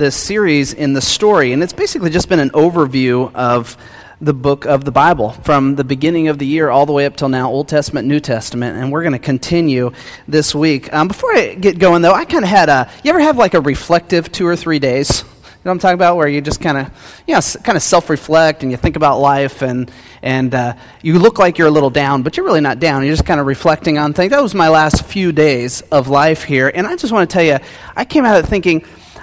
this series in the story, and it's basically just been an overview of the book of the Bible from the beginning of the year all the way up till now, Old Testament, New Testament, and we're going to continue this week. Um, before I get going, though, I kind of had a. You ever have like a reflective two or three days? You know what I'm talking about? Where you just kind of, you know, kind of self-reflect and you think about life and and uh, you look like you're a little down, but you're really not down. You're just kind of reflecting on things. That was my last few days of life here, and I just want to tell you, I came out of thinking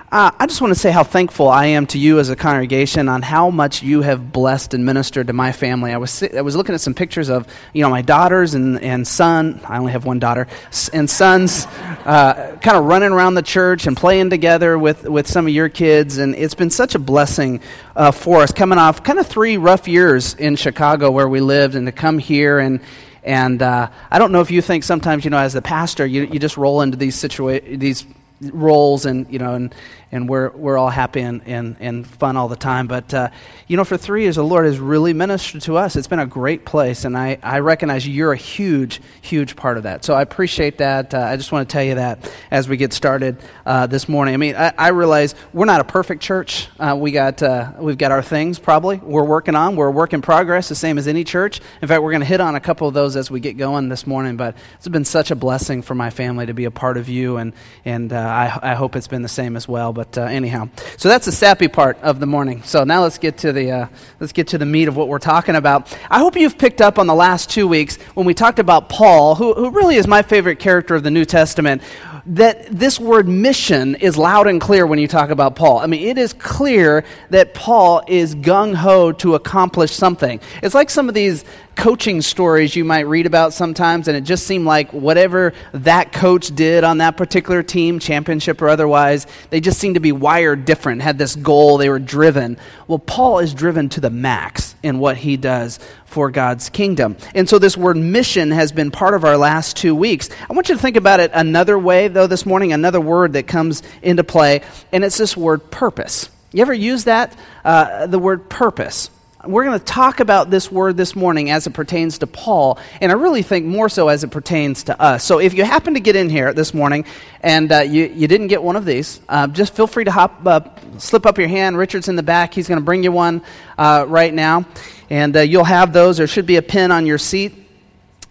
uh, I just want to say how thankful I am to you as a congregation on how much you have blessed and ministered to my family. I was, I was looking at some pictures of you know my daughters and, and son. I only have one daughter and sons, uh, kind of running around the church and playing together with, with some of your kids, and it's been such a blessing uh, for us coming off kind of three rough years in Chicago where we lived, and to come here and and uh, I don't know if you think sometimes, you know, as the pastor, you, you just roll into these situa- these roles and you know and and we're, we're all happy and, and, and fun all the time. But, uh, you know, for three years, the Lord has really ministered to us. It's been a great place, and I, I recognize you're a huge, huge part of that. So I appreciate that. Uh, I just want to tell you that as we get started uh, this morning. I mean, I, I, realize we're not a perfect church. Uh, we got, uh, we've got our things, probably, we're working on. We're a work in progress, the same as any church. In fact, we're going to hit on a couple of those as we get going this morning. But it's been such a blessing for my family to be a part of you, and, and uh, I, I hope it's been the same as well. But uh, anyhow, so that's the sappy part of the morning. So now let's get to the uh, let's get to the meat of what we're talking about. I hope you've picked up on the last two weeks when we talked about Paul, who, who really is my favorite character of the New Testament that this word mission is loud and clear when you talk about Paul. I mean, it is clear that Paul is gung ho to accomplish something. It's like some of these coaching stories you might read about sometimes, and it just seemed like whatever that coach did on that particular team, championship or otherwise, they just seemed to be wired different, had this goal, they were driven. Well, Paul is driven to the max in what he does for God's kingdom. And so this word mission has been part of our last two weeks. I want you to think about it another way, though, this morning, another word that comes into play, and it's this word purpose. You ever use that? Uh, the word purpose we're going to talk about this word this morning as it pertains to Paul, and I really think more so as it pertains to us. So if you happen to get in here this morning and uh, you, you didn't get one of these, uh, just feel free to hop, uh, slip up your hand. Richard's in the back. He's going to bring you one uh, right now. And uh, you'll have those. There should be a pin on your seat,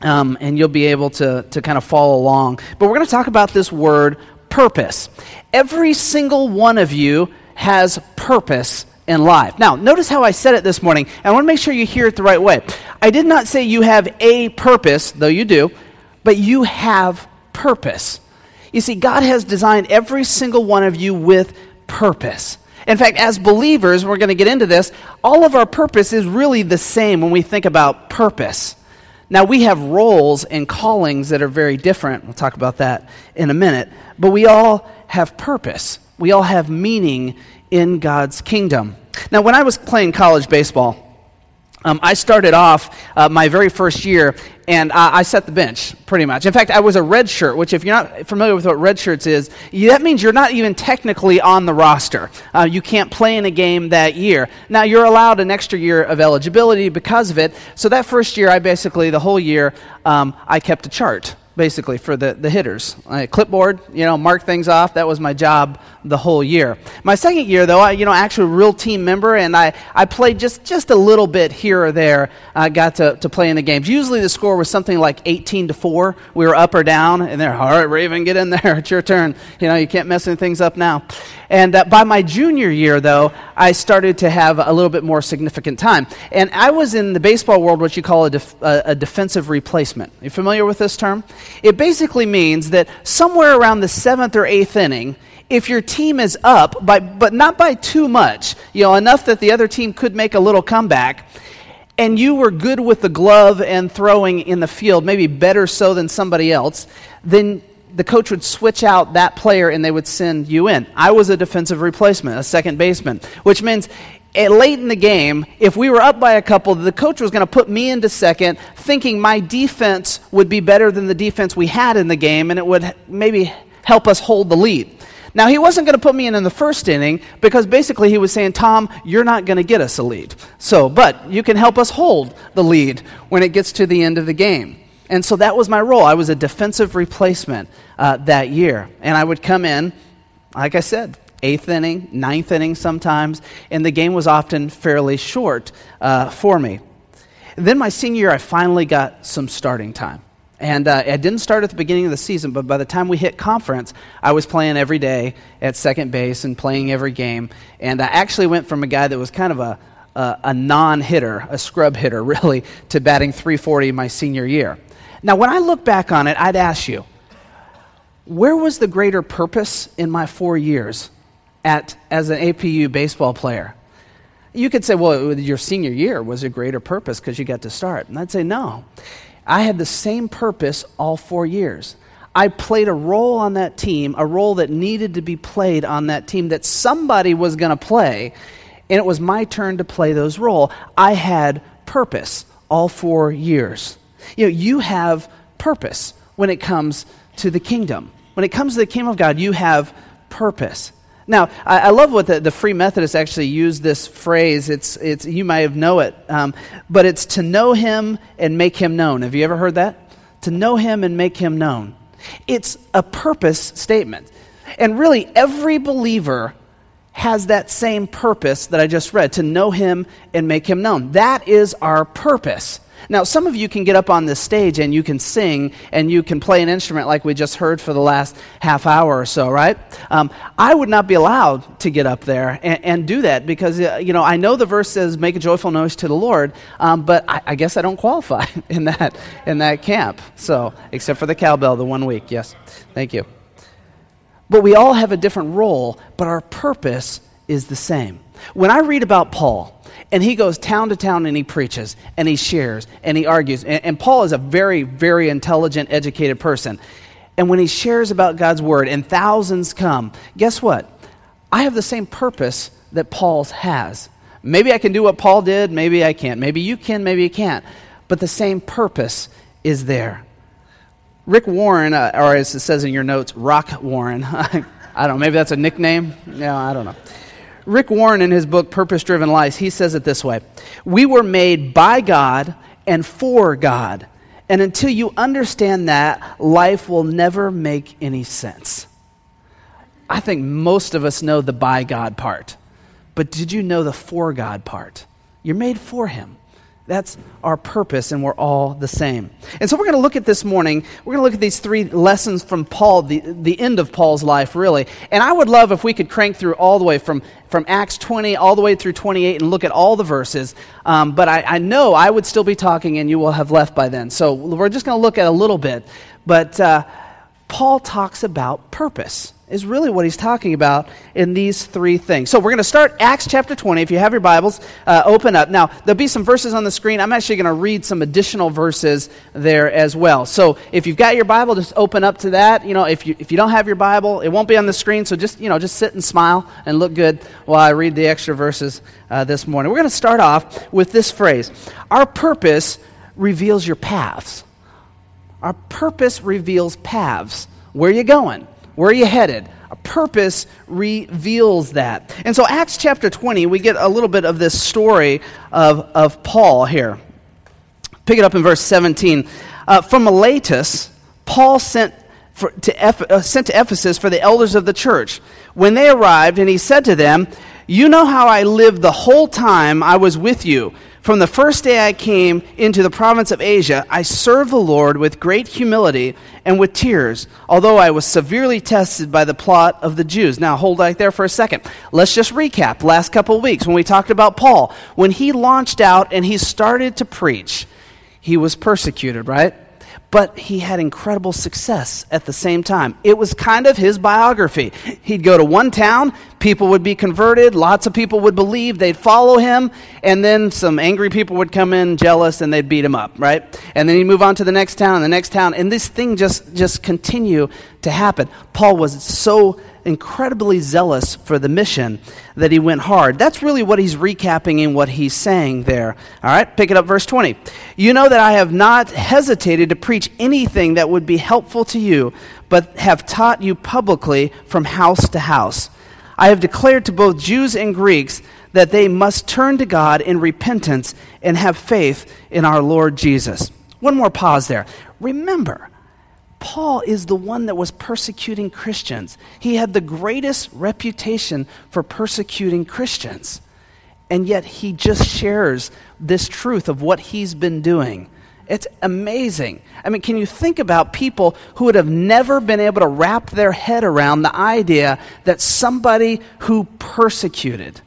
um, and you'll be able to, to kind of follow along. But we're going to talk about this word, purpose. Every single one of you has purpose in life. Now, notice how I said it this morning. I want to make sure you hear it the right way. I did not say you have a purpose, though you do, but you have purpose. You see, God has designed every single one of you with purpose. In fact, as believers, we're going to get into this, all of our purpose is really the same when we think about purpose. Now, we have roles and callings that are very different. We'll talk about that in a minute. But we all have purpose, we all have meaning in God's kingdom. Now, when I was playing college baseball, um, I started off uh, my very first year, and uh, I set the bench pretty much. In fact, I was a red shirt, which, if you're not familiar with what red shirts is, that means you're not even technically on the roster. Uh, you can't play in a game that year. Now, you're allowed an extra year of eligibility because of it. So that first year, I basically the whole year um, I kept a chart basically for the, the hitters. I, clipboard, you know, mark things off. That was my job the whole year. My second year, though, I, you know, actually a real team member, and I, I played just, just a little bit here or there. I got to, to play in the games. Usually the score was something like 18 to 4. We were up or down, and they're, all right, Raven, get in there. It's your turn. You know, you can't mess any things up now. And uh, by my junior year, though, I started to have a little bit more significant time. And I was in the baseball world what you call a, def- a, a defensive replacement. Are you familiar with this term? It basically means that somewhere around the seventh or eighth inning, if your team is up, by, but not by too much, you know, enough that the other team could make a little comeback, and you were good with the glove and throwing in the field, maybe better so than somebody else, then the coach would switch out that player and they would send you in. I was a defensive replacement, a second baseman, which means late in the game, if we were up by a couple, the coach was going to put me into second, thinking my defense would be better than the defense we had in the game, and it would maybe help us hold the lead. Now, he wasn't going to put me in in the first inning because basically he was saying, Tom, you're not going to get us a lead. So, but you can help us hold the lead when it gets to the end of the game. And so that was my role. I was a defensive replacement uh, that year. And I would come in, like I said, eighth inning, ninth inning sometimes, and the game was often fairly short uh, for me. Then my senior year, I finally got some starting time. And uh, I didn't start at the beginning of the season, but by the time we hit conference, I was playing every day at second base and playing every game. And I actually went from a guy that was kind of a, a, a non hitter, a scrub hitter, really, to batting 340 my senior year. Now, when I look back on it, I'd ask you, where was the greater purpose in my four years at, as an APU baseball player? You could say, well, your senior year was a greater purpose because you got to start. And I'd say, no. I had the same purpose all four years. I played a role on that team, a role that needed to be played on that team that somebody was going to play, and it was my turn to play those role. I had purpose all four years. You know, you have purpose when it comes to the kingdom. When it comes to the kingdom of God, you have purpose. Now, I, I love what the, the, Free Methodists actually use this phrase. It's, it's, you might have know it, um, but it's to know him and make him known. Have you ever heard that? To know him and make him known. It's a purpose statement. And really, every believer has that same purpose that I just read to know him and make him known. That is our purpose. Now, some of you can get up on this stage and you can sing and you can play an instrument like we just heard for the last half hour or so, right? Um, I would not be allowed to get up there and, and do that because, uh, you know, I know the verse says, make a joyful noise to the Lord, um, but I, I, guess I don't qualify in that, in that camp. So, except for the cowbell the one week. Yes. Thank you. But we all have a different role, but our purpose is the same. When I read about Paul, and he goes town to town and he preaches and he shares and he argues. And, and, Paul is a very, very intelligent, educated person. And when he shares about God's word and thousands come, guess what? I have the same purpose that Paul's has. Maybe I can do what Paul did, maybe I can't. Maybe you can, maybe you can't. But the same purpose is there. Rick Warren, uh, or as it says in your notes, Rock Warren. I don't know, maybe that's a nickname? No, I don't know. Rick Warren, in his book Purpose Driven Life, he says it this way We were made by God and for God. And until you understand that, life will never make any sense. I think most of us know the by God part. But did you know the for God part? You're made for Him. That's our purpose, and we're all the same. And so we're going to look at this morning, we're going to look at these three lessons from Paul, the, the end of Paul's life, really. And I would love if we could crank through all the way from, from Acts 20 all the way through 28 and look at all the verses. Um, but I, I, know I would still be talking, and you will have left by then. So we're just going to look at a little bit. But uh, Paul talks about purpose is really what he's talking about in these three things. So we're going to start Acts chapter 20. If you have your Bibles, uh, open up. Now, there'll be some verses on the screen. I'm actually going to read some additional verses there as well. So if you've got your Bible, just open up to that. You know, if you, if you don't have your Bible, it won't be on the screen. So just, you know, just sit and smile and look good while I read the extra verses uh, this morning. We're going to start off with this phrase Our purpose reveals your paths. Our purpose reveals paths. Where are you going? Where are you headed? A purpose reveals that. And so, Acts chapter 20, we get a little bit of this story of, of Paul here. Pick it up in verse 17. Uh, from Miletus, Paul sent, for, to uh, sent to Ephesus for the elders of the church. When they arrived, and he said to them, You know how I lived the whole time I was with you from the first day I came into the province of Asia, I served the Lord with great humility and with tears, although I was severely tested by the plot of the Jews. Now, hold right there for a second. Let's just recap last couple weeks when we talked about Paul. When he launched out and he started to preach, he was persecuted, right? But he had incredible success at the same time. It was kind of his biography. He'd go to one town, people would be converted, lots of people would believe, they'd follow him, and then some angry people would come in, jealous, and they'd beat him up, right? And then he'd move on to the next town, the next town, and this thing just just continue to happen. Paul was so incredibly zealous for the mission that he went hard. That's really what he's recapping in what he's saying there. All right, pick it up, verse 20. You know that I have not hesitated to preach anything that would be helpful to you, but have taught you publicly from house to house. I have declared to both Jews and Greeks that they must turn to God in repentance and have faith in our Lord Jesus. One more pause there. Remember, Paul is the one that was persecuting Christians. He had the greatest reputation for persecuting Christians. And yet he just shares this truth of what he's been doing. It's amazing. I mean, can you think about people who would have never been able to wrap their head around the idea that somebody who persecuted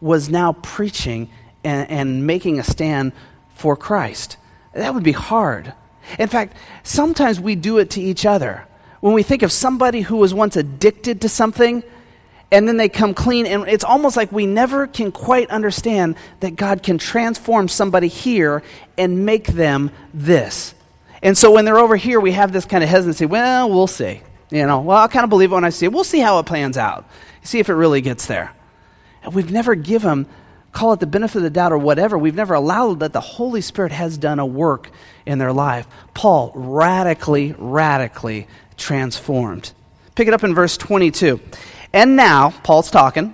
was now preaching and, and making a stand for Christ? That would be hard. In fact, sometimes we do it to each other. When we think of somebody who was once addicted to something, and then they come clean, and it's almost like we never can quite understand that God can transform somebody here and make them this. And so when they're over here, we have this kind of hesitancy. Well, we'll see. You know, well, I'll kind of believe it when I see it. We'll see how it plans out. See if it really gets there. And we've never given call it the benefit of the doubt or whatever, we've never allowed that the Holy Spirit has done a work in their life. Paul radically, radically transformed. Pick it up in verse 22. And now, Paul's talking,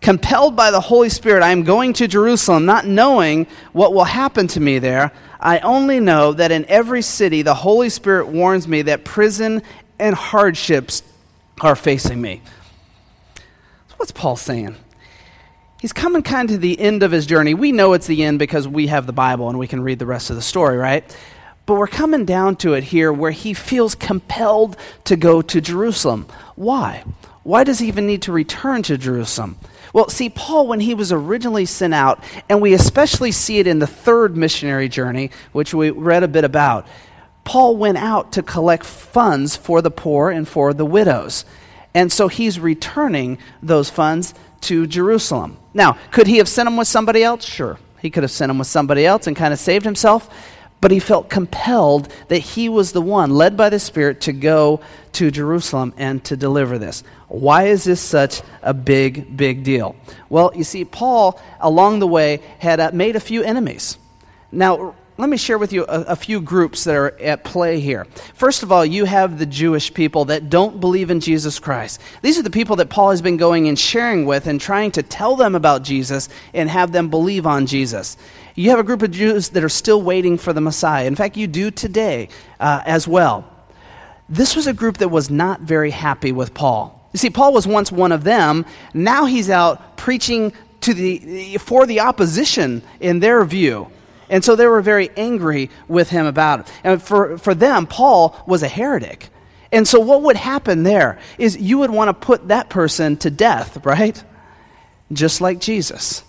compelled by the Holy Spirit, I am going to Jerusalem, not knowing what will happen to me there. I only know that in every city the Holy Spirit warns me that prison and hardships are facing me. So what's Paul saying? He's coming kind of to the end of his journey. We know it's the end because we have the Bible and we can read the rest of the story, right? But we're coming down to it here where he feels compelled to go to Jerusalem. Why? Why does he even need to return to Jerusalem? Well, see, Paul, when he was originally sent out, and we especially see it in the third missionary journey, which we read a bit about, Paul went out to collect funds for the poor and for the widows. And so he's returning those funds to Jerusalem. Now, could he have sent him with somebody else? Sure. He could have sent him with somebody else and kind of saved himself, but he felt compelled that he was the one, led by the Spirit, to go to Jerusalem and to deliver this. Why is this such a big, big deal? Well, you see, Paul, along the way, had uh, made a few enemies. Now, let me share with you a, a, few groups that are at play here. First of all, you have the Jewish people that don't believe in Jesus Christ. These are the people that Paul has been going and sharing with and trying to tell them about Jesus and have them believe on Jesus. You have a group of Jews that are still waiting for the Messiah. In fact, you do today uh, as well. This was a group that was not very happy with Paul. You see, Paul was once one of them. Now he's out preaching to the, for the opposition in their view. And so they were very angry with him about it. And for, for them, Paul was a heretic. And so what would happen there is you would want to put that person to death, right? Just like Jesus.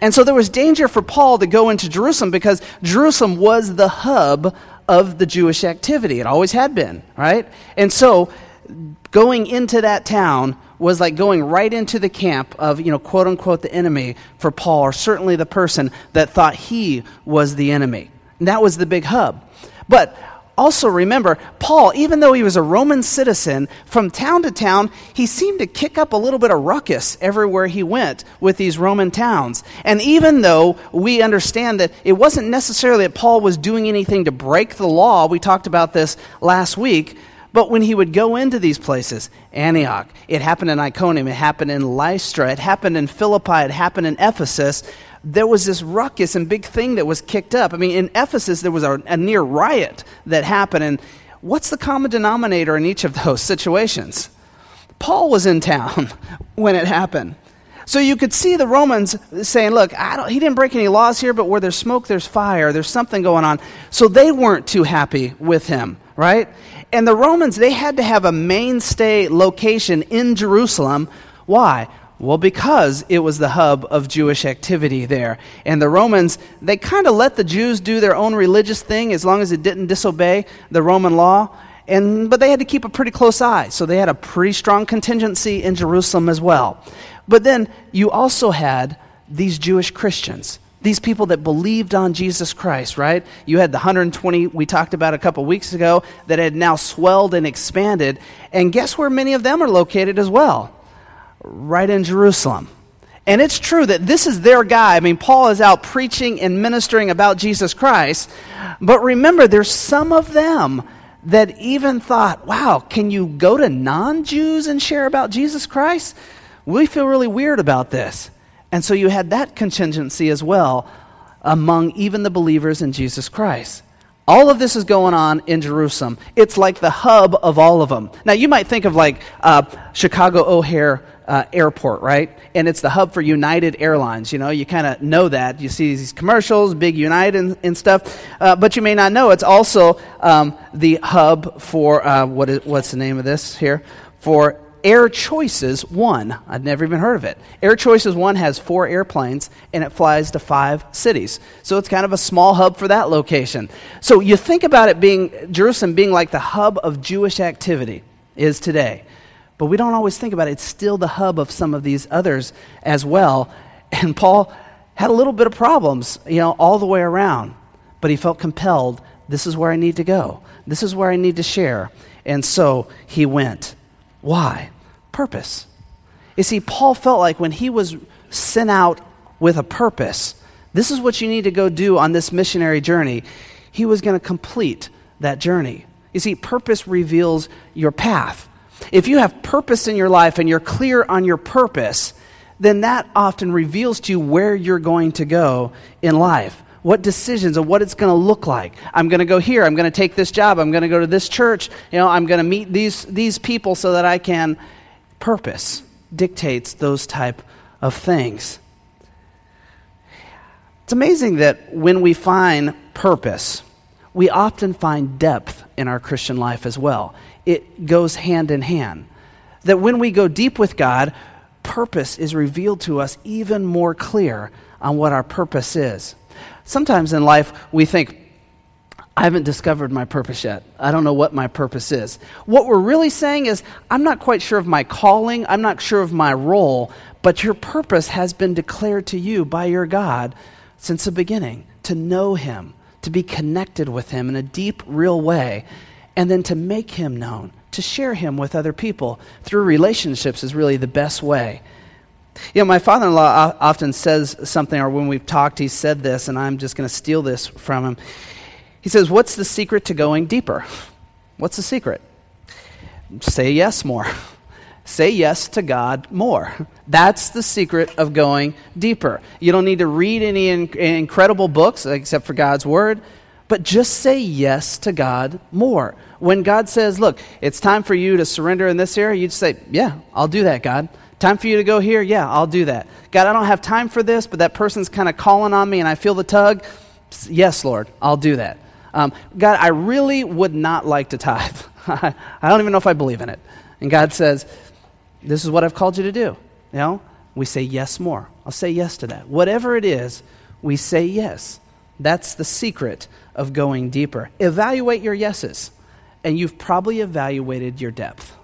And so there was danger for Paul to go into Jerusalem because Jerusalem was the hub of the Jewish activity. It always had been, right? And so going into that town was like going right into the camp of, you know, quote unquote, the enemy for Paul, or certainly the person that thought he was the enemy. And that was the big hub. But also remember, Paul, even though he was a Roman citizen, from town to town, he seemed to kick up a little bit of ruckus everywhere he went with these Roman towns. And even though we understand that it wasn't necessarily that Paul was doing anything to break the law, we talked about this last week, but when he would go into these places, Antioch, it happened in Iconium, it happened in Lystra, it happened in Philippi, it happened in Ephesus, there was this ruckus and big thing that was kicked up. I mean, in Ephesus, there was a, a near riot that happened. And what's the common denominator in each of those situations? Paul was in town when it happened. So you could see the Romans saying, look, he didn't break any laws here, but where there's smoke, there's fire. There's something going on. So they weren't too happy with him, right? And the Romans, they had to have a mainstay location in Jerusalem. Why? Well, because it was the hub of Jewish activity there. And the Romans, they kind of let the Jews do their own religious thing as long as it didn't disobey the Roman law. And, but they had to keep a pretty close eye. So they had a pretty strong contingency in Jerusalem as well. But then you also had these Jewish Christians these people that believed on Jesus Christ, right? You had the 120 we talked about a couple weeks ago that had now swelled and expanded. And guess where many of them are located as well? Right in Jerusalem. And it's true that this is their guy. I mean, Paul is out preaching and ministering about Jesus Christ. But remember, there's some of them that even thought, wow, can you go to non Jews and share about Jesus Christ? We feel really weird about this. And so you had that contingency as well among even the believers in Jesus Christ. All of this is going on in Jerusalem. It's like the hub of all of them. Now, you might think of like uh, Chicago O'Hare uh, Airport, right? And it's the hub for United Airlines. You know, you kind of know that. You see these commercials, big United and, and stuff, uh, but you may not know it's also um, the hub for uh, what is, what's the name of this here? For Air Choices One. I'd never even heard of it. Air Choices One has four airplanes and it flies to five cities. So it's kind of a small hub for that location. So you think about it being, Jerusalem being like the hub of Jewish activity is today. But we don't always think about it. It's still the hub of some of these others as well. And Paul had a little bit of problems, you know, all the way around. But he felt compelled this is where I need to go, this is where I need to share. And so he went. Why? Purpose. You see, Paul felt like when he was sent out with a purpose, this is what you need to go do on this missionary journey, he was going to complete that journey. You see, purpose reveals your path. If you have purpose in your life and you're clear on your purpose, then that often reveals to you where you're going to go in life what decisions and what it's going to look like. I'm going to go here. I'm going to take this job. I'm going to go to this church. You know, I'm going to meet these, these people so that I can. Purpose dictates those type of things. It's amazing that when we find purpose, we often find depth in our Christian life as well. It goes hand in hand. That when we go deep with God, purpose is revealed to us even more clear on what our purpose is. Sometimes in life, we think, I haven't discovered my purpose yet. I don't know what my purpose is. What we're really saying is, I'm not quite sure of my calling, I'm not sure of my role, but your purpose has been declared to you by your God since the beginning to know Him, to be connected with Him in a deep, real way, and then to make Him known, to share Him with other people through relationships is really the best way. You know, my father in law often says something, or when we've talked, he said this, and I'm just going to steal this from him. He says, What's the secret to going deeper? What's the secret? Say yes more. Say yes to God more. That's the secret of going deeper. You don't need to read any in- incredible books except for God's Word, but just say yes to God more. When God says, Look, it's time for you to surrender in this area, you just say, Yeah, I'll do that, God. Time for you to go here? Yeah, I'll do that. God, I don't have time for this, but that person's kind of calling on me and I feel the tug. Yes, Lord, I'll do that. Um, God, I really would not like to tithe. I don't even know if I believe in it. And God says, This is what I've called you to do. You know, we say yes more. I'll say yes to that. Whatever it is, we say yes. That's the secret of going deeper. Evaluate your yeses, and you've probably evaluated your depth.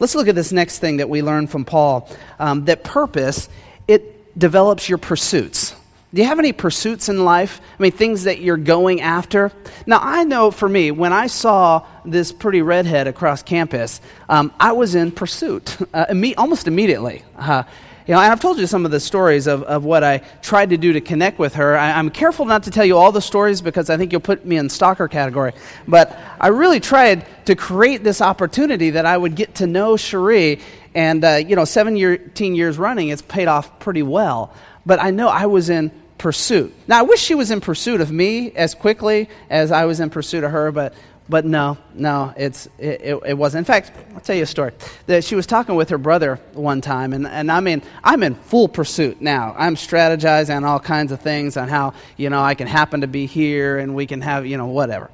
Let's look at this next thing that we learn from Paul um, that purpose, it develops your pursuits. Do you have any pursuits in life? I mean, things that you're going after? Now, I know for me, when I saw this pretty redhead across campus, um, I was in pursuit uh, imme- almost immediately. Uh, you know, and I've told you some of the stories of, of what I tried to do to connect with her. I, am careful not to tell you all the stories because I think you'll put me in stalker category. But I really tried to create this opportunity that I would get to know Cherie. And, uh, you know, 17 years running, it's paid off pretty well. But I know I was in pursuit. Now, I wish she was in pursuit of me as quickly as I was in pursuit of her, but but no, no, it's, it, it, it, wasn't. In fact, I'll tell you a story. That she was talking with her brother one time, and, and I mean, I'm in full pursuit now. I'm strategizing on all kinds of things on how, you know, I can happen to be here and we can have, you know, whatever.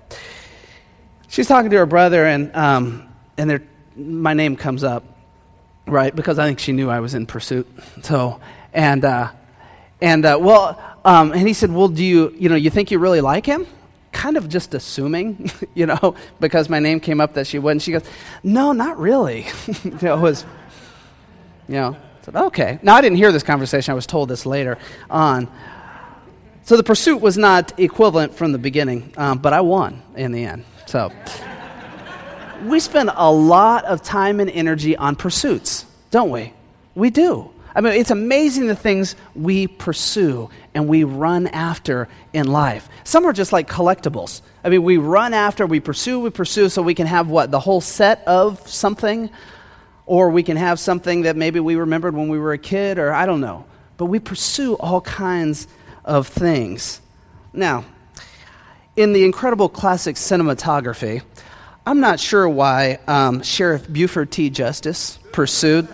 She's talking to her brother, and, um, and my name comes up, right, because I think she knew I was in pursuit. So, and, uh, and uh, well, um, and he said, well, do you, you know, you think you really like him? Kind of just assuming, you know, because my name came up that she would. not she goes, No, not really. it was, you know, said, okay. Now, I didn't hear this conversation. I was told this later on. So the pursuit was not equivalent from the beginning, um, but I won in the end. So we spend a lot of time and energy on pursuits, don't we? We do. I mean, it's amazing the things we pursue and we run after in life. Some are just like collectibles. I mean, we run after, we pursue, we pursue, so we can have what? The whole set of something? Or we can have something that maybe we remembered when we were a kid, or I don't know. But we pursue all kinds of things. Now, in the incredible classic cinematography, I'm not sure why um, Sheriff Buford T. Justice pursued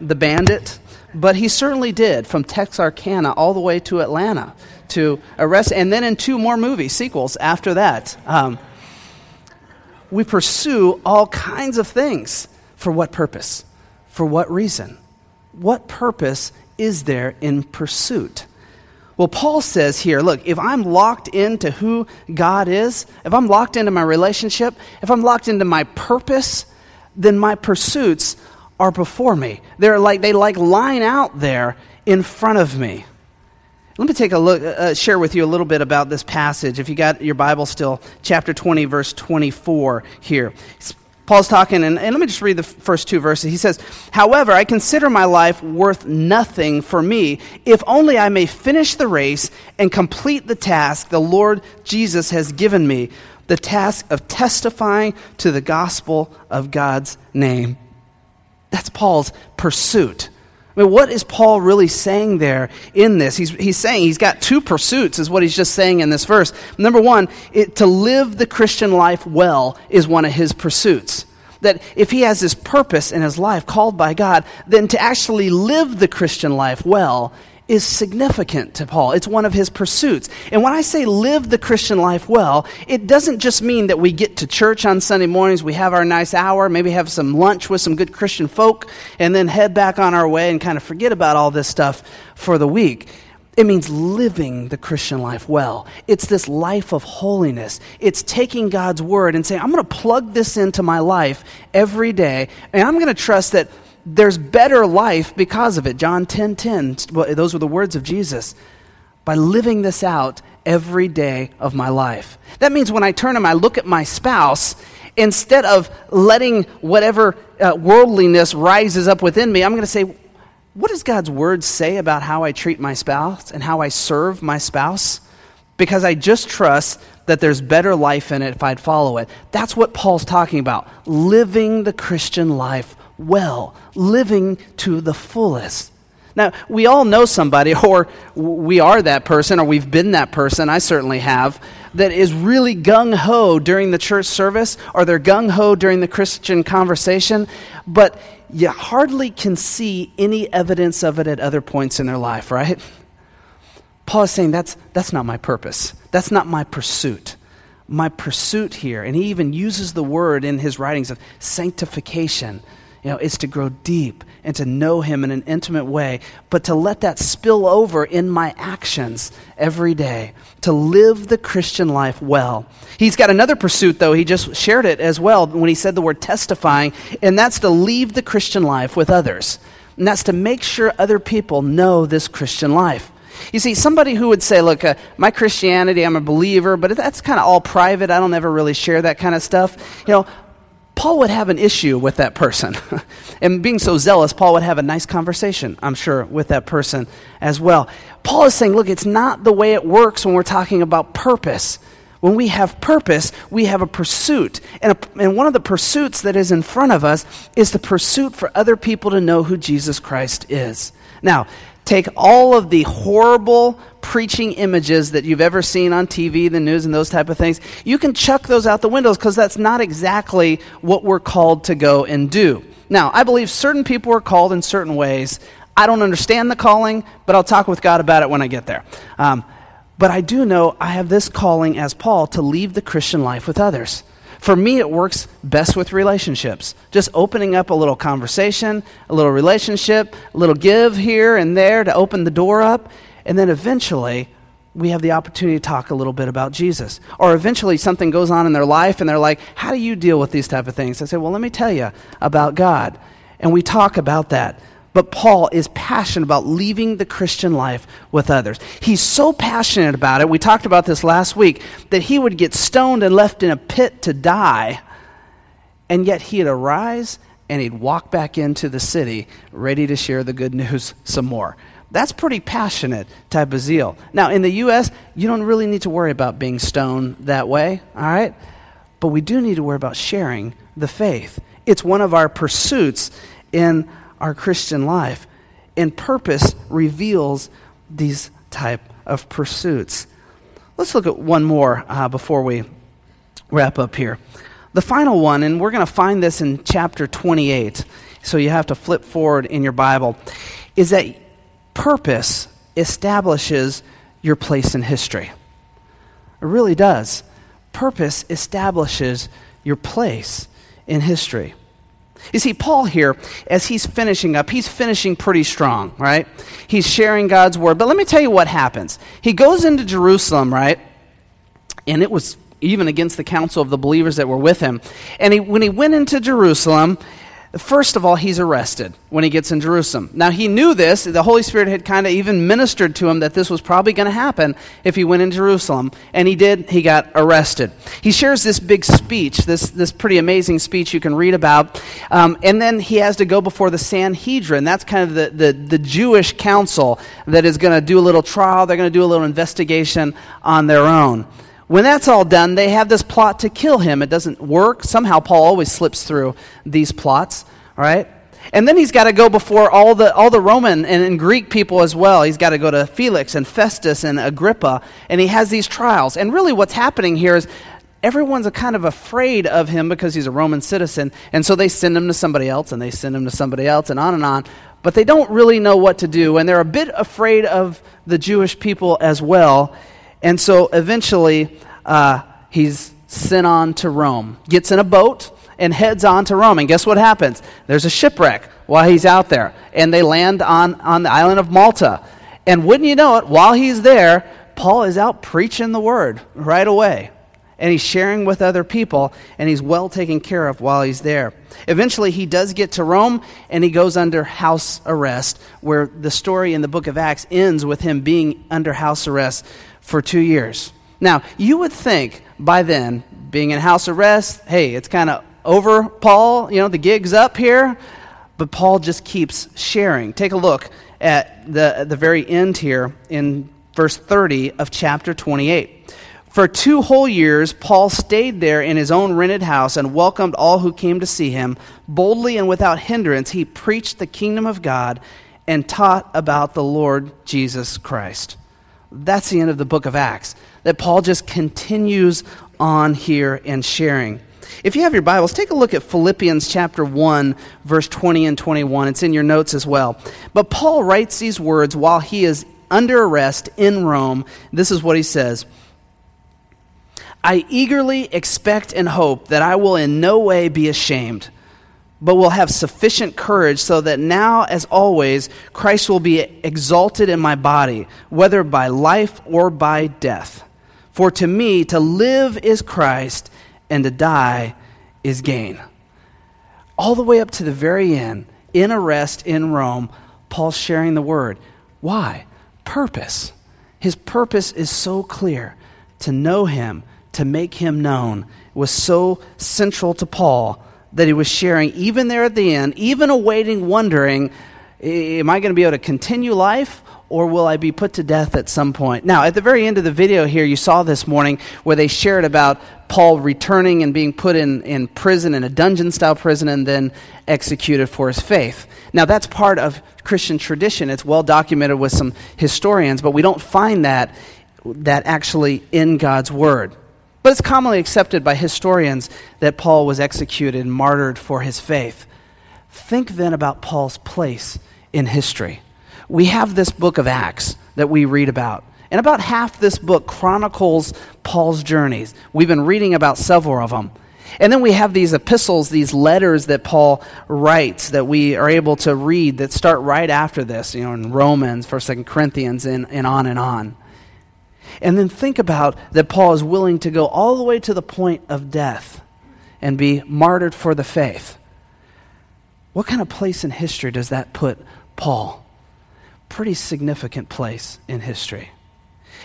the bandit, but he certainly did from Texarkana all the way to Atlanta to arrest, and then in two more movie sequels after that. Um, we pursue all kinds of things. For what purpose? For what reason? What purpose is there in pursuit? Well, Paul says here look, if I'm locked into who God is, if I'm locked into my relationship, if I'm locked into my purpose, then my pursuits are before me. They're like, they like line out there in front of me. Let me take a look, uh, uh share with you a little bit about this passage. If you got your Bible still, chapter 20, verse 24 here. Paul's talking, and, and, let me just read the first two verses. He says, However, I consider my life worth nothing for me, if only I may finish the race and complete the task the Lord Jesus has given me the task of testifying to the gospel of God's name. That's Paul's pursuit. I mean, what is Paul really saying there in this? He's, he's saying he's got two pursuits, is what he's just saying in this verse. Number one, it, to live the Christian life well is one of his pursuits. That if he has this purpose in his life called by God, then to actually live the Christian life well is significant to Paul. It's one of his pursuits. And when I say live the Christian life well, it doesn't just mean that we get to church on Sunday mornings, we have our nice hour, maybe have some lunch with some good Christian folk, and then head back on our way and kind of forget about all this stuff for the week. It means living the Christian life well. It's this life of holiness. It's taking God's word and saying, I'm going to plug this into my life every day, and I'm going to trust that there's better life because of it. John 10 10, those were the words of Jesus. By living this out every day of my life. That means when I turn and I look at my spouse, instead of letting whatever uh, worldliness rises up within me, I'm going to say, what does God's word say about how I treat my spouse and how I serve my spouse? Because I just trust that there's better life in it if I'd follow it. That's what Paul's talking about living the Christian life well, living to the fullest. Now, we all know somebody, or we are that person, or we've been that person, I certainly have, that is really gung ho during the church service, or they're gung ho during the Christian conversation, but you hardly can see any evidence of it at other points in their life, right? Paul is saying that's, that's not my purpose, that's not my pursuit. My pursuit here, and he even uses the word in his writings of sanctification you know, is to grow deep and to know Him in an intimate way, but to let that spill over in my actions every day, to live the Christian life well. He's got another pursuit, though. He just shared it as well when he said the word testifying, and that's to leave the Christian life with others. And that's to make sure other people know this Christian life. You see, somebody who would say, Look, uh, my Christianity, I'm a believer, but that's kind of all private. I don't ever really share that kind of stuff. You know, Paul would have an issue with that person. and being so zealous, Paul would have a nice conversation, I'm sure, with that person as well. Paul is saying, look, it's not the way it works when we're talking about purpose. When we have purpose, we have a pursuit. And, a, and one of the pursuits that is in front of us is the pursuit for other people to know who Jesus Christ is. Now, take all of the horrible preaching images that you've ever seen on TV, the news, and those type of things, you can chuck those out the windows because that's not exactly what we're called to go and do. Now, I believe certain people are called in certain ways. I don't understand the calling, but I'll talk with God about it when I get there. Um, but I do know I have this calling as Paul to leave the Christian life with others. For me, it works best with relationships. Just opening up a little conversation, a little relationship, a little give here and there to open the door up. And then eventually, we have the opportunity to talk a little bit about Jesus. Or eventually something goes on in their life and they're like, How do you deal with these type of things? I say, Well, let me tell you about God. And we talk about that. But Paul is passionate about leaving the Christian life with others. He's so passionate about it, we talked about this last week, that he would get stoned and left in a pit to die, and yet he'd arise and he'd walk back into the city ready to share the good news some more. That's pretty passionate type of zeal. Now, in the U.S., you don't really need to worry about being stoned that way, all right? But we do need to worry about sharing the faith. It's one of our pursuits in our Christian life. And purpose reveals these type of pursuits. Let's look at one more uh, before we wrap up here. The final one, and we're going to find this in chapter 28, so you have to flip forward in your Bible, is that purpose establishes your place in history. It really does. Purpose establishes your place in history. You see, Paul here, as he's finishing up, he's finishing pretty strong, right? He's sharing God's word. But let me tell you what happens. He goes into Jerusalem, right? And it was even against the counsel of the believers that were with him. And he, when he went into Jerusalem, First of all, he's arrested when he gets in Jerusalem. Now, he knew this. The Holy Spirit had kind of even ministered to him that this was probably going to happen if he went in Jerusalem. And he did. He got arrested. He shares this big speech, this, this pretty amazing speech you can read about. Um, and then he has to go before the Sanhedrin. That's kind of the, the, the Jewish council that is going to do a little trial, they're going to do a little investigation on their own. When that's all done, they have this plot to kill him. It doesn't work. Somehow Paul always slips through these plots, right? And then he's got to go before all the, all the Roman and, and Greek people as well. He's got to go to Felix and Festus and Agrippa, and he has these trials. And really, what's happening here is everyone's a kind of afraid of him because he's a Roman citizen, and so they send him to somebody else, and they send him to somebody else, and on and on. But they don't really know what to do, and they're a bit afraid of the Jewish people as well. And so eventually, uh, he's sent on to Rome, gets in a boat, and heads on to Rome. And guess what happens? There's a shipwreck while he's out there. And they land on, on the island of Malta. And wouldn't you know it, while he's there, Paul is out preaching the word right away. And he's sharing with other people, and he's well taken care of while he's there. Eventually, he does get to Rome, and he goes under house arrest, where the story in the book of Acts ends with him being under house arrest for two years. Now, you would think by then, being in house arrest, hey, it's kind of over, Paul, you know, the gig's up here. But Paul just keeps sharing. Take a look at the, the very end here in verse 30 of chapter 28. For two whole years, Paul stayed there in his own rented house and welcomed all who came to see him. Boldly and without hindrance, he preached the kingdom of God and taught about the Lord Jesus Christ. That's the end of the book of Acts. That Paul just continues on here and sharing. If you have your Bibles, take a look at Philippians chapter 1, verse 20 and 21. It's in your notes as well. But Paul writes these words while he is under arrest in Rome. This is what he says I eagerly expect and hope that I will in no way be ashamed but will have sufficient courage so that now, as always, Christ will be exalted in my body, whether by life or by death. For to me, to live is Christ, and to die is gain. All the way up to the very end, in arrest in Rome, Paul's sharing the word. Why? Purpose. His purpose is so clear to know him, to make him known, was so central to Paul that he was sharing, even there at the end, even awaiting, wondering, am I going to be able to continue life or will I be put to death at some point? Now, at the very end of the video here, you saw this morning where they shared about Paul returning and being put in, in prison, in a dungeon style prison, and then executed for his faith. Now, that's part of Christian tradition. It's well documented with some historians, but we don't find that, that actually in God's Word. But it's commonly accepted by historians that Paul was executed and martyred for his faith. Think then about Paul's place in history. We have this book of Acts that we read about. And about half this book chronicles Paul's journeys. We've been reading about several of them. And then we have these epistles, these letters that Paul writes that we are able to read that start right after this, you know, in Romans, 1st, 2nd Corinthians, and, and on and on. And then think about that Paul is willing to go all the way to the point of death and be martyred for the faith. What kind of place in history does that put Paul? Pretty significant place in history.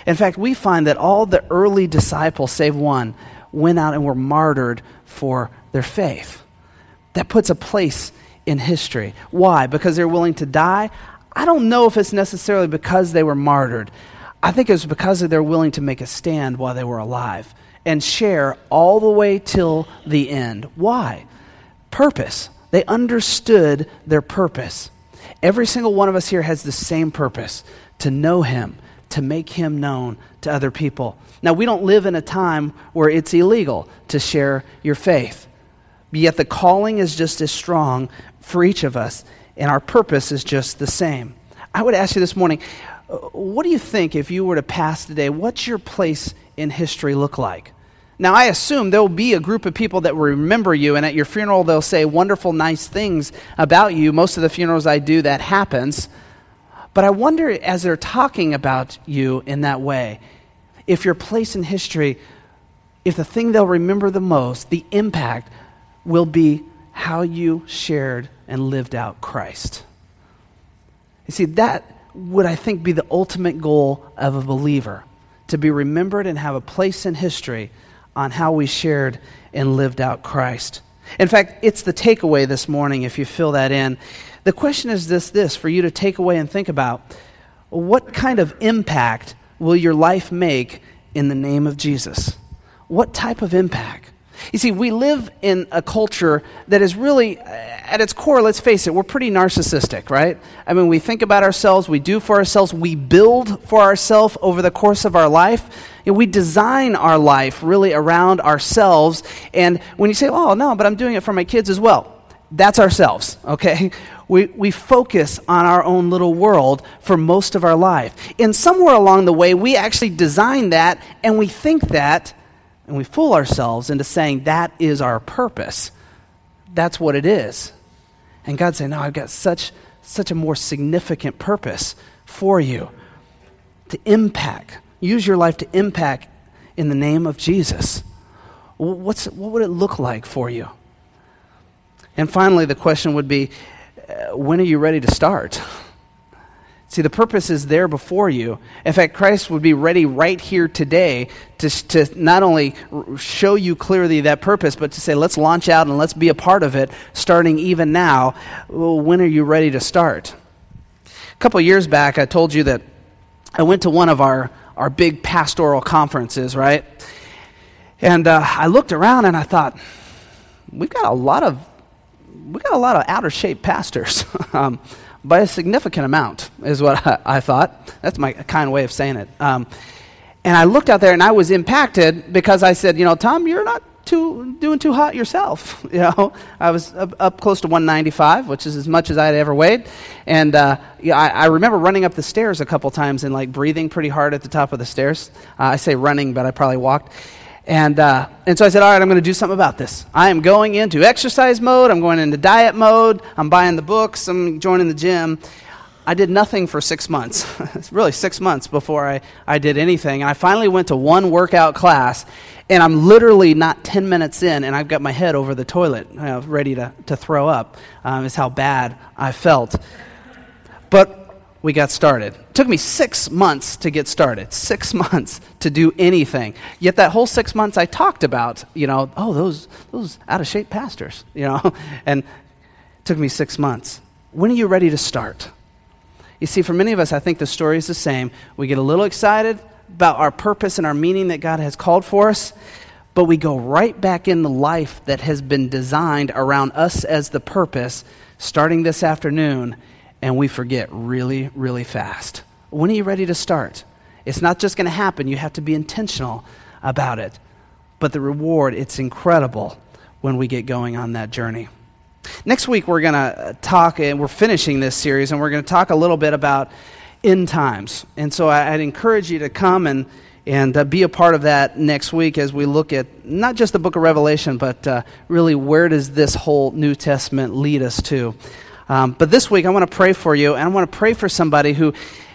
In fact, we find that all the early disciples, save one, went out and were martyred for their faith. That puts a place in history. Why? Because they're willing to die? I don't know if it's necessarily because they were martyred. I think it was because they're willing to make a stand while they were alive and share all the way till the end. Why? Purpose. They understood their purpose. Every single one of us here has the same purpose to know Him, to make him known to other people. Now, we don't live in a time where it's illegal to share your faith, yet the calling is just as strong for each of us, and our purpose is just the same. I would ask you this morning what do you think if you were to pass today? What's your place in history look like? Now, I assume there will be a group of people that will remember you, and at your funeral, they'll say wonderful, nice things about you. Most of the funerals I do, that happens. But I wonder, as they're talking about you in that way, if your place in history, if the thing they'll remember the most, the impact, will be how you shared and lived out Christ. You see, that would, I think, be the ultimate goal of a believer to be remembered and have a place in history on how we shared and lived out Christ. In fact, it's the takeaway this morning if you fill that in. The question is this this for you to take away and think about what kind of impact will your life make in the name of Jesus? What type of impact? You see, we live in a culture that is really, uh, at its core, let's face it, we're pretty narcissistic, right? I mean, we think about ourselves, we do for ourselves, we build for ourselves over the course of our life. And we design our life really around ourselves. And when you say, oh, no, but I'm doing it for my kids as well, that's ourselves, okay? We, we focus on our own little world for most of our life. And somewhere along the way, we actually design that and we think that and we fool ourselves into saying that is our purpose. That's what it is. And God said, No, I've got such, such a more significant purpose for you to impact. Use your life to impact in the name of Jesus. What's, what would it look like for you? And finally, the question would be uh, when are you ready to start? See, the purpose is there before you. In fact, Christ would be ready right here today to, to not only show you clearly that purpose, but to say, let's launch out and let's be a part of it starting even now. Well, when are you ready to start? A couple years back, I told you that I went to one of our, our big pastoral conferences, right? And uh, I looked around and I thought, we've got a lot of, we've got a lot of out of shape pastors. um, by a significant amount, is what I, I thought. That's my kind way of saying it. Um, and I looked out there and I was impacted because I said, you know, Tom, you're not too, doing too hot yourself. You know, I was up, up, close to 195, which is as much as I had ever weighed. And uh, yeah, I, I, remember running up the stairs a couple times and like breathing pretty hard at the top of the stairs. Uh, I say running, but I probably walked. And, uh, and so I said, all right, I'm going to do something about this. I am going into exercise mode. I'm going into diet mode. I'm buying the books. I'm joining the gym. I did nothing for six months, really six months before I, I did anything. And I finally went to one workout class, and I'm literally not 10 minutes in, and I've got my head over the toilet, you know, ready to, to throw up, um, is how bad I felt. But we got started. It took me six months to get started, six months to do anything. Yet that whole six months I talked about, you know, oh, those, those out of shape pastors, you know, and it took me six months. When are you ready to start? You see, for many of us, I think the story is the same. We get a little excited about our purpose and our meaning that God has called for us, but we go right back in the life that has been designed around us as the purpose starting this afternoon and we forget really, really fast. When are you ready to start? It's not just going to happen, you have to be intentional about it. But the reward, it's incredible when we get going on that journey. Next week, we're going to talk, and we're finishing this series, and we're going to talk a little bit about end times. And so I'd encourage you to come and, and uh, be a part of that next week as we look at not just the book of Revelation, but uh, really where does this whole New Testament lead us to. Um, but this week, I want to pray for you, and I want to pray for somebody who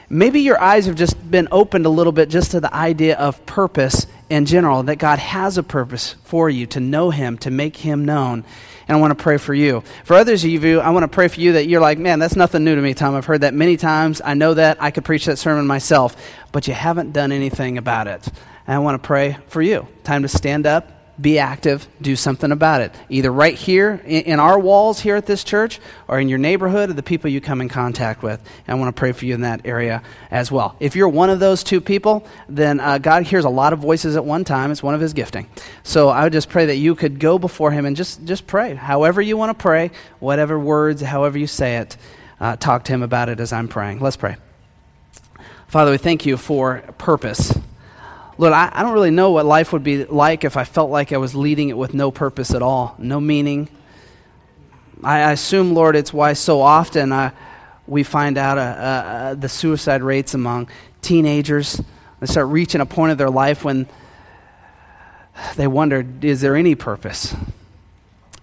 maybe your eyes have just been opened a little bit just to the idea of purpose in general, that God has a purpose for you to know Him, to make Him known. And I want to pray for you. For others of you, I want to pray for you that you're like, man, that's nothing new to me, Tom. I've heard that many times. I know that. I could preach that sermon myself, but you haven't done anything about it. And I want to pray for you. Time to stand up be active, do something about it. Either right here in, our walls here at this church or in your neighborhood or the people you come in contact with. And I want to pray for you in that area as well. If you're one of those two people, then uh, God hears a lot of voices at one time. It's one of his gifting. So I would just pray that you could go before him and just, just pray. However you want to pray, whatever words, however you say it, uh, talk to him about it as I'm praying. Let's pray. Father, we thank you for purpose. Lord, I, I don't really know what life would be like if I felt like I was leading it with no purpose at all, no meaning. I, I assume, Lord, it's why so often I, uh, we find out uh, uh, the suicide rates among teenagers. They start reaching a point of their life when they wonder, is there any purpose?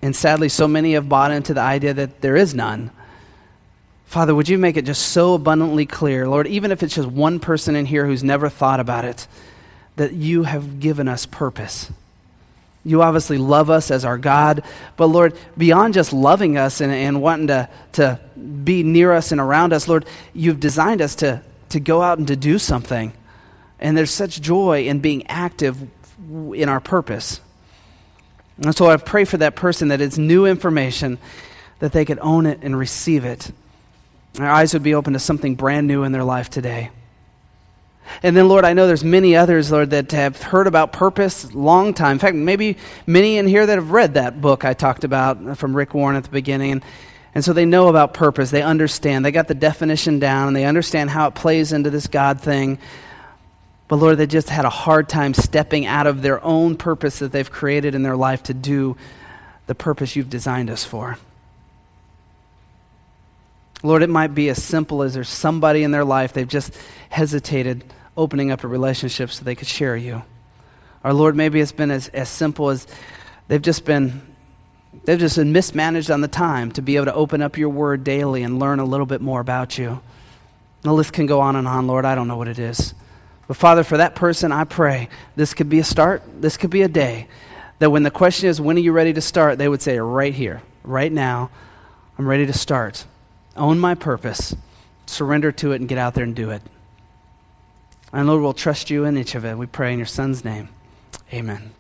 And sadly, so many have bought into the idea that there is none. Father, would you make it just so abundantly clear, Lord, even if it's just one person in here who's never thought about it, that you have given us purpose. You obviously love us as our God, but Lord, beyond just loving us and, and wanting to, to be near us and around us, Lord, you've designed us to, to go out and to do something. And there's such joy in being active in our purpose. And so I pray for that person that it's new information, that they could own it and receive it. Our eyes would be open to something brand new in their life today. And then, Lord, I know there's many others, Lord, that have heard about purpose long time. In fact, maybe many in here that have read that book I talked about from Rick Warren at the beginning. And, and so they know about purpose. They understand. They got the definition down, and they understand how it plays into this God thing. But Lord, they just had a hard time stepping out of their own purpose that they've created in their life to do the purpose you've designed us for. Lord, it might be as simple as there's somebody in their life they've just hesitated opening up a relationship so they could share you. Our Lord, maybe it's been as, as simple as they've just been they've just been mismanaged on the time to be able to open up your word daily and learn a little bit more about you. The list can go on and on, Lord. I don't know what it is. But Father, for that person, I pray this could be a start, this could be a day. That when the question is, when are you ready to start? They would say, right here, right now, I'm ready to start own my purpose, surrender to it, and get out there and do it. And Lord, we'll trust you in each of it. We pray in your Son's name. Amen.